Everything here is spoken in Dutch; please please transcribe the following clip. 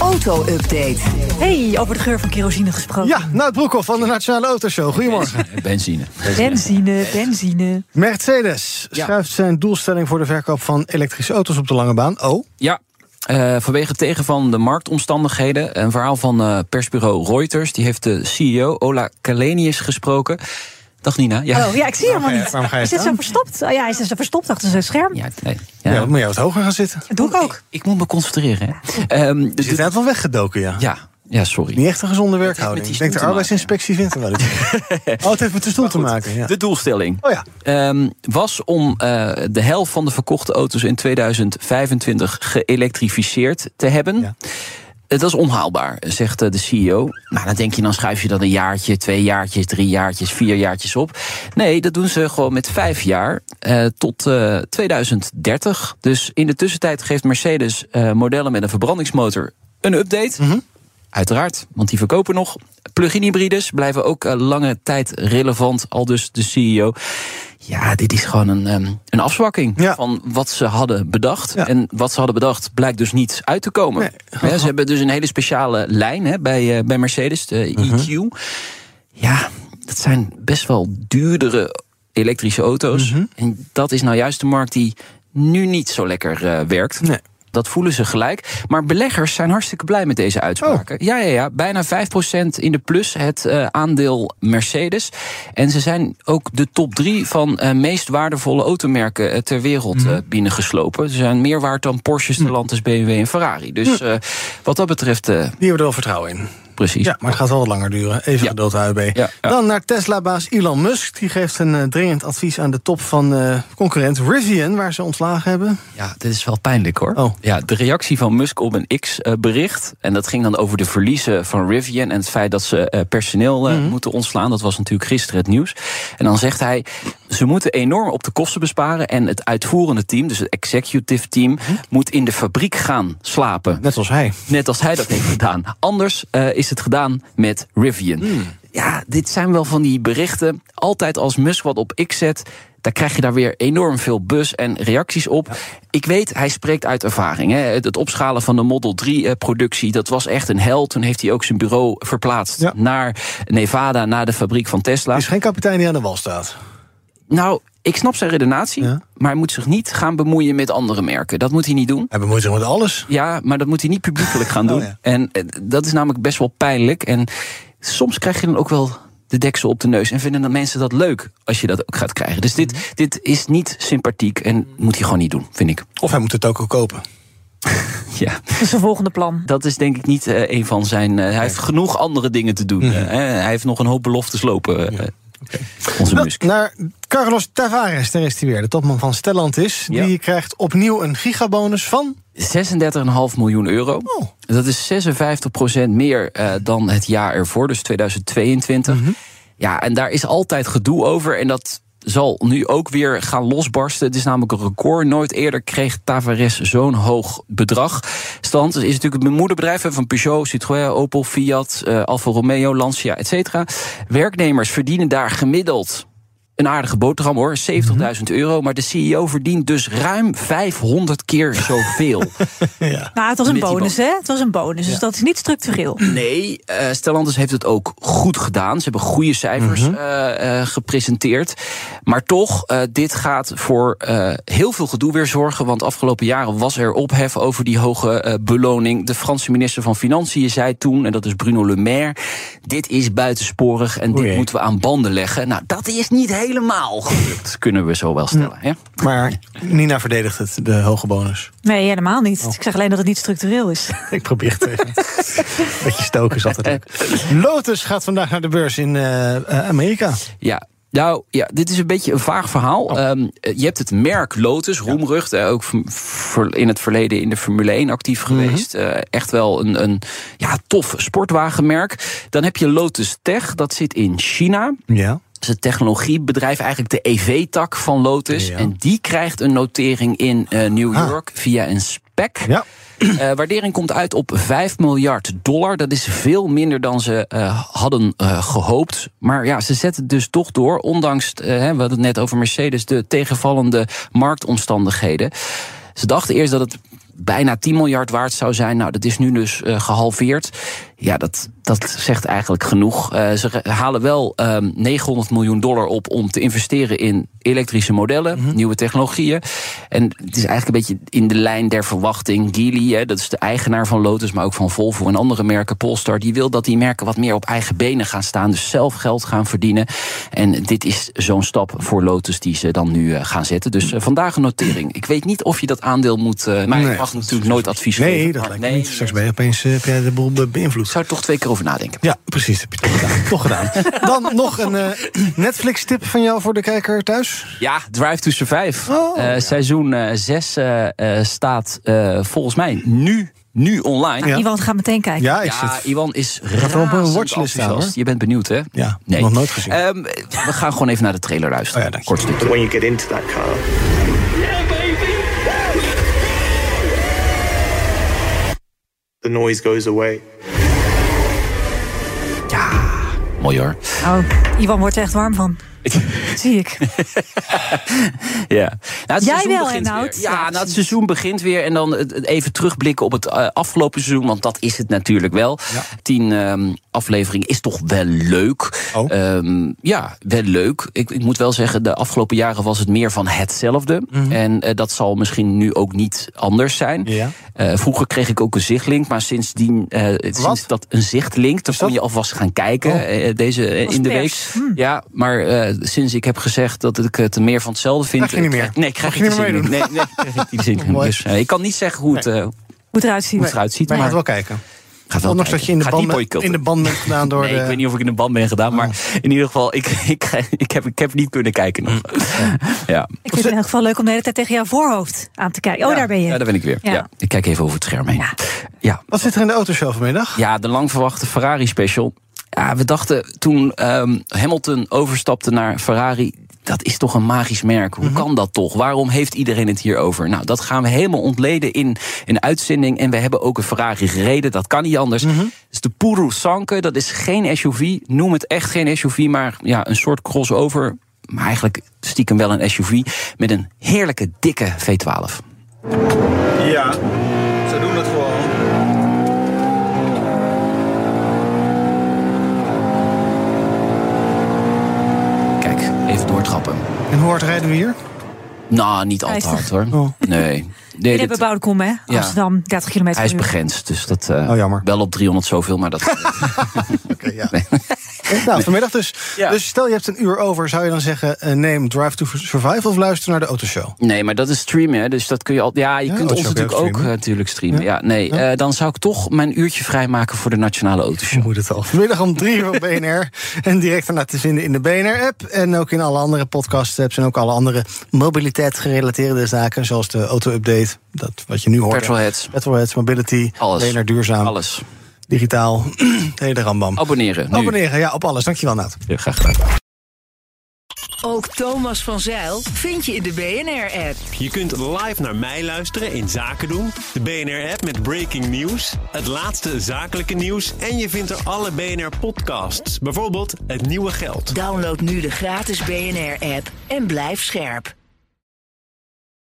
Auto-update. Hey, over de geur van kerosine gesproken. Ja, Nout Broekhoff van de Nationale Autoshow. Goedemorgen. Benzine. Benzine, benzine. Mercedes schuift zijn doelstelling voor de verkoop van elektrische auto's op de lange baan. Oh, Ja, eh, vanwege tegen van de marktomstandigheden. Een verhaal van eh, persbureau Reuters. Die heeft de CEO Ola Kalenius gesproken. Dag Nina. Ja, Oh ja, ik zie hem helemaal niet. waarom ga je Is dit zo verstopt? Oh ja, hij is zo verstopt achter zijn scherm. ja, nee. ja. Ja. dan moet je wat hoger gaan zitten. Dat doe ik ook. Ik moet me concentreren. Hè. Ehm, de- Je zit net wel weggedoken, ja. ja, ja, sorry. Niet echt een gezonde met werkhouding. die Ik denk de arbeidsinspectie vindt er wel iets. oh, het heeft met de stoel te maken. Ja. De doelstelling Oh ja. ehm, was om eh, de helft van de verkochte auto's in 2025 geëlektrificeerd te hebben. Ja. Het is onhaalbaar, zegt eh, de CEO. Nou, dan denk je, dan schuif je dat een jaartje, twee jaartjes, drie jaartjes, vier jaartjes op. Nee, dat doen ze gewoon met vijf jaar eh, tot eh, 2030. Dus in de tussentijd geeft Mercedes eh, modellen met een verbrandingsmotor een update. Uiteraard, want die verkopen nog. Plug-in hybrides blijven ook eh, lange tijd relevant, al dus de CEO. Ja, dit is gewoon een, ehm, een afzwakking Ja. van wat ze hadden bedacht. Ja. En wat ze hadden bedacht blijkt dus niet uit te komen. Nee. Ze hebben dus een hele speciale lijn hè, bij, eh, bij Mercedes, de Mhm. EQ. Ja, dat zijn best wel duurdere elektrische auto's. Mhm. En dat is nou juist de markt die nu niet zo lekker eh, werkt. Nee. Dat voelen ze gelijk. Maar beleggers zijn hartstikke blij met deze uitspraken. Ja, ja, ja. Bijna 5% in de plus het eh, aandeel Mercedes. En ze zijn ook de top drie van eh, meest waardevolle automerken eh, ter wereld eh, binnengeslopen. Ze zijn meer waard dan Porsche, Stellantis, BMW en Ferrari. Dus wat dat betreft, Die hebben er wel vertrouwen in. Precies. Ja, maar het gaat wel wat langer duren. Even Ja. geduld, AUB. Ja, ja. Dan naar Tesla-baas Elon Musk. Die geeft een eh, dringend advies aan de top van eh, concurrent Rivian... waar ze ontslagen hebben. Ja, dit is wel pijnlijk hoor. Oh. Ja, de reactie van Musk op een X-bericht. En dat ging dan over de verliezen van Rivian. En het feit dat ze eh, personeel eh, moeten ontslaan. Dat was natuurlijk gisteren het nieuws. En dan zegt hij. Ze moeten enorm op de kosten besparen. En het uitvoerende team, dus het executive team, moet in de fabriek gaan slapen. Net als hij. Net als hij dat heeft gedaan. Anders eh, is het gedaan met Rivian. Ja, dit zijn wel van die berichten. Altijd als Musk wat op X zet. Dan krijg je daar weer enorm veel buzz en reacties op. Ik weet, hij spreekt uit ervaring. Hè. Het, het opschalen van de Model 3-productie, dat was echt een hel. Toen heeft hij ook zijn bureau verplaatst Ja. naar Nevada, naar de fabriek van Tesla. Er is geen kapitein die aan de wal staat. Nou, ik snap zijn redenatie, Ja. maar hij moet zich niet gaan bemoeien met andere merken. Dat moet hij niet doen. Hij bemoeit zich met alles. Ja, maar dat moet hij niet publiekelijk gaan doen. Oh, ja. En eh, dat is namelijk best wel pijnlijk. En soms krijg je dan ook wel de deksel op de neus. En vinden dan mensen dat leuk als je dat ook gaat krijgen. Dus dit, dit is niet sympathiek en moet hij gewoon niet doen, vind ik. Of hij moet het ook al kopen. Ja, Dat is zijn volgende plan. dat is denk ik niet eh, een van zijn. eh, hij heeft genoeg andere dingen te doen. Mhm. Hij heeft nog een hoop beloftes lopen. Eh, Onze Nou, Musk. naar Carlos Tavares, daar is hij weer. De topman van Stellantis. Ja. Die krijgt opnieuw een gigabonus van... 36,5 miljoen euro. Oh. Dat is 56% meer eh, dan het jaar ervoor, dus 2022. Mhm. Ja, en daar is altijd gedoe over. En dat zal nu ook weer gaan losbarsten. Het is namelijk een record. Nooit eerder kreeg Tavares zo'n hoog bedrag. Stellantis is natuurlijk het moederbedrijf van Peugeot, Citroën, Opel, Fiat, eh, Alfa Romeo, Lancia, et cetera. Werknemers verdienen daar gemiddeld een aardige boterham hoor, 70.000 euro. Maar de CEO verdient dus ruim 500 keer zoveel. Ja. Nou, het was een bonus, hè? Het was een bonus, dus dat is niet structureel. Nee, eh Stellantis heeft het ook goed gedaan. Ze hebben goede cijfers eh, eh, gepresenteerd. Maar toch, eh, dit gaat voor eh, heel veel gedoe weer zorgen. Want afgelopen jaren was er ophef over die hoge eh, beloning. De Franse minister van Financiën zei toen, en dat is Bruno Le Maire... dit is buitensporig en dit moeten we aan banden leggen. Nou, dat is niet helemaal gelukt, kunnen we zo wel stellen. Hè? Maar Nina verdedigt het, de hoge bonus. Nee, helemaal niet. Oh. Ik zeg alleen dat het niet structureel is. Ik probeer het even. Beetje stoken is altijd leuk. Lotus gaat vandaag naar de beurs in eh, eh, Amerika. Ja. Nou ja, dit is een beetje een vaag verhaal. Ehm, je hebt het merk Lotus, roemrucht, eh, ook in het verleden in de Formule 1 actief geweest. Eh, echt wel een, een ja, tof sportwagenmerk. Dan heb je Lotus Tech, dat zit in China. Ja. Is het technologiebedrijf, eigenlijk de EV-tak van Lotus. Ja. En die krijgt een notering in eh, New Ah. York via een spec. Ja. Eh, waardering komt uit op 5 miljard dollar. Dat is veel minder dan ze eh, hadden eh, gehoopt. Maar ja, ze zetten het dus toch door. Ondanks, we hadden het net over Mercedes, de tegenvallende marktomstandigheden. Ze dachten eerst dat het bijna 10 miljard waard zou zijn. Nou, dat is nu dus eh, gehalveerd. Ja, dat, dat zegt eigenlijk genoeg. Eh, ze halen wel ehm 900 miljoen dollar op om te investeren in elektrische modellen, nieuwe technologieën. En het is eigenlijk een beetje in de lijn der verwachting. Geely, hè, dat is de eigenaar van Lotus, maar ook van Volvo en andere merken, Polestar, die wil dat die merken wat meer op eigen benen gaan staan, dus zelf geld gaan verdienen. En dit is zo'n stap voor Lotus die ze dan nu eh, gaan zetten. Dus vandaag een notering. Ik weet niet of je dat aandeel moet. Nee, mag natuurlijk nooit advies geven. Nee, dat lijkt me nee, niet. Straks ben je opeens heb jij de boel be- beïnvloed. Zou er toch twee keer over nadenken. Ja, precies. Heb je toch gedaan. toch gedaan. Dan nog een eh, Netflix-tip van jou voor de kijker thuis. Ja, Drive to Survive. Oh, Eh, ja. Seizoen 6 staat eh, volgens mij nu, nu online. Ja. Iwan gaat meteen kijken. Ja, ik Ja, zit... Iwan is er op een watchlist staan, enthousiast. hoor. Je bent benieuwd, hè? Ja, Nee. nog nooit gezien. Ehm, we gaan gewoon even naar de trailer luisteren. Oh ja, dank je. Kort stukje. when you get into that car. The noise goes away. Mooi hoor. Oh, Iwan wordt er echt warm van. Zie ik. Ja. Nou, het Jij seizoen wel. Ja, Ja, nou, het seizoen begint weer. En dan even terugblikken op het eh, afgelopen seizoen. Want dat is het natuurlijk wel. Ja. Tien ehm, afleveringen is toch wel leuk. Oh. Ehm, ja, wel leuk. Ik, ik moet wel zeggen, de afgelopen jaren was het meer van hetzelfde. Mhm. En eh, dat zal misschien nu ook niet anders zijn. Ja. Eh, vroeger kreeg ik ook een zichtlink, maar sindsdien, eh, sinds dat een zichtlink, dan kon je alvast gaan kijken Oh. deze in de pers. week. Ja, maar eh, sinds ik heb gezegd dat ik het meer van hetzelfde vind, Krijg je niet eh, meer? nee, krijg ik je die niet meer zin niet. Nee, nee, krijg ik die zin. Dus ik kan niet zeggen hoe het, eh, hoe Moet eruit zien. het eruit ziet, Maar je maar gaat wel kijken. gaat wel Ondanks dat je in de, band, in de band bent gedaan door Nee, de... ik weet niet of ik in de band ben gedaan, maar in ieder geval, ik, ik, ik, heb, ik heb niet kunnen kijken nog. Ja. Ik vind het in elk geval leuk om de hele tijd tegen jouw voorhoofd aan te kijken. Oh, Ja. daar ben je. ja, daar ben ik weer. Ja. Ja. Ik kijk even over het scherm heen. Ja. ja. Wat zit er in de autoshow vanmiddag? Ja, de lang verwachte Ferrari special. Ja, we dachten toen ehm, Hamilton overstapte naar Ferrari. Dat is toch een magisch merk. Hoe kan dat toch? Waarom heeft iedereen het hier over? Nou, dat gaan we helemaal ontleden in een uitzending. En we hebben ook een Ferrari gereden. Dat kan niet anders. Dus de Puro Sanke, dat is geen SUV. Noem het echt geen SUV, maar ja, een soort crossover. Maar eigenlijk stiekem wel een SUV. Met een heerlijke, dikke V12. Ja, ze doen het gewoon. Kijk, En hoe hard rijden we hier? Nou, niet al te hard 50. hoor. Oh. Nee. nee dit- hebt bebouwde kom, hè? Ja. Amsterdam, 30 kilometer Hij is begrensd, dus dat eh, Oh, jammer. wel op 300 zoveel, maar dat. Oké, ja. Nou, vanmiddag dus. Ja. Dus stel je hebt een uur over, zou je dan zeggen... eh, neem Drive to Survive of luister naar de autoshow? nee, maar dat is streamen, hè, dus dat kun je al. Ja, je Ja, kunt ons natuurlijk ook streamen. eh, natuurlijk streamen. Ja. Ja, nee, Ja. eh, dan zou ik toch mijn uurtje vrijmaken voor de nationale Je autoshow. moet het al. Vanmiddag om drie uur op BNR. En direct daarna te vinden in de BNR-app. En ook in alle andere podcast-apps. En ook alle andere mobiliteitsgerelateerde zaken. Zoals de auto-update. Dat wat je nu hoort. Petrolheads, Petrolheads, mobility. Alles. BNR duurzaam. alles. Digitaal. De hele rambam. Abonneren. Nu. Abonneren, ja, op alles. Dankjewel, Naat. Ja, graag gedaan. Ook Thomas van Zeil vind je in de BNR-app. Je kunt live naar mij luisteren in Zaken doen, de BNR-app met breaking news, het laatste zakelijke nieuws en je vindt er alle BNR-podcasts, bijvoorbeeld Het Nieuwe Geld. Download nu de gratis BNR-app en blijf scherp.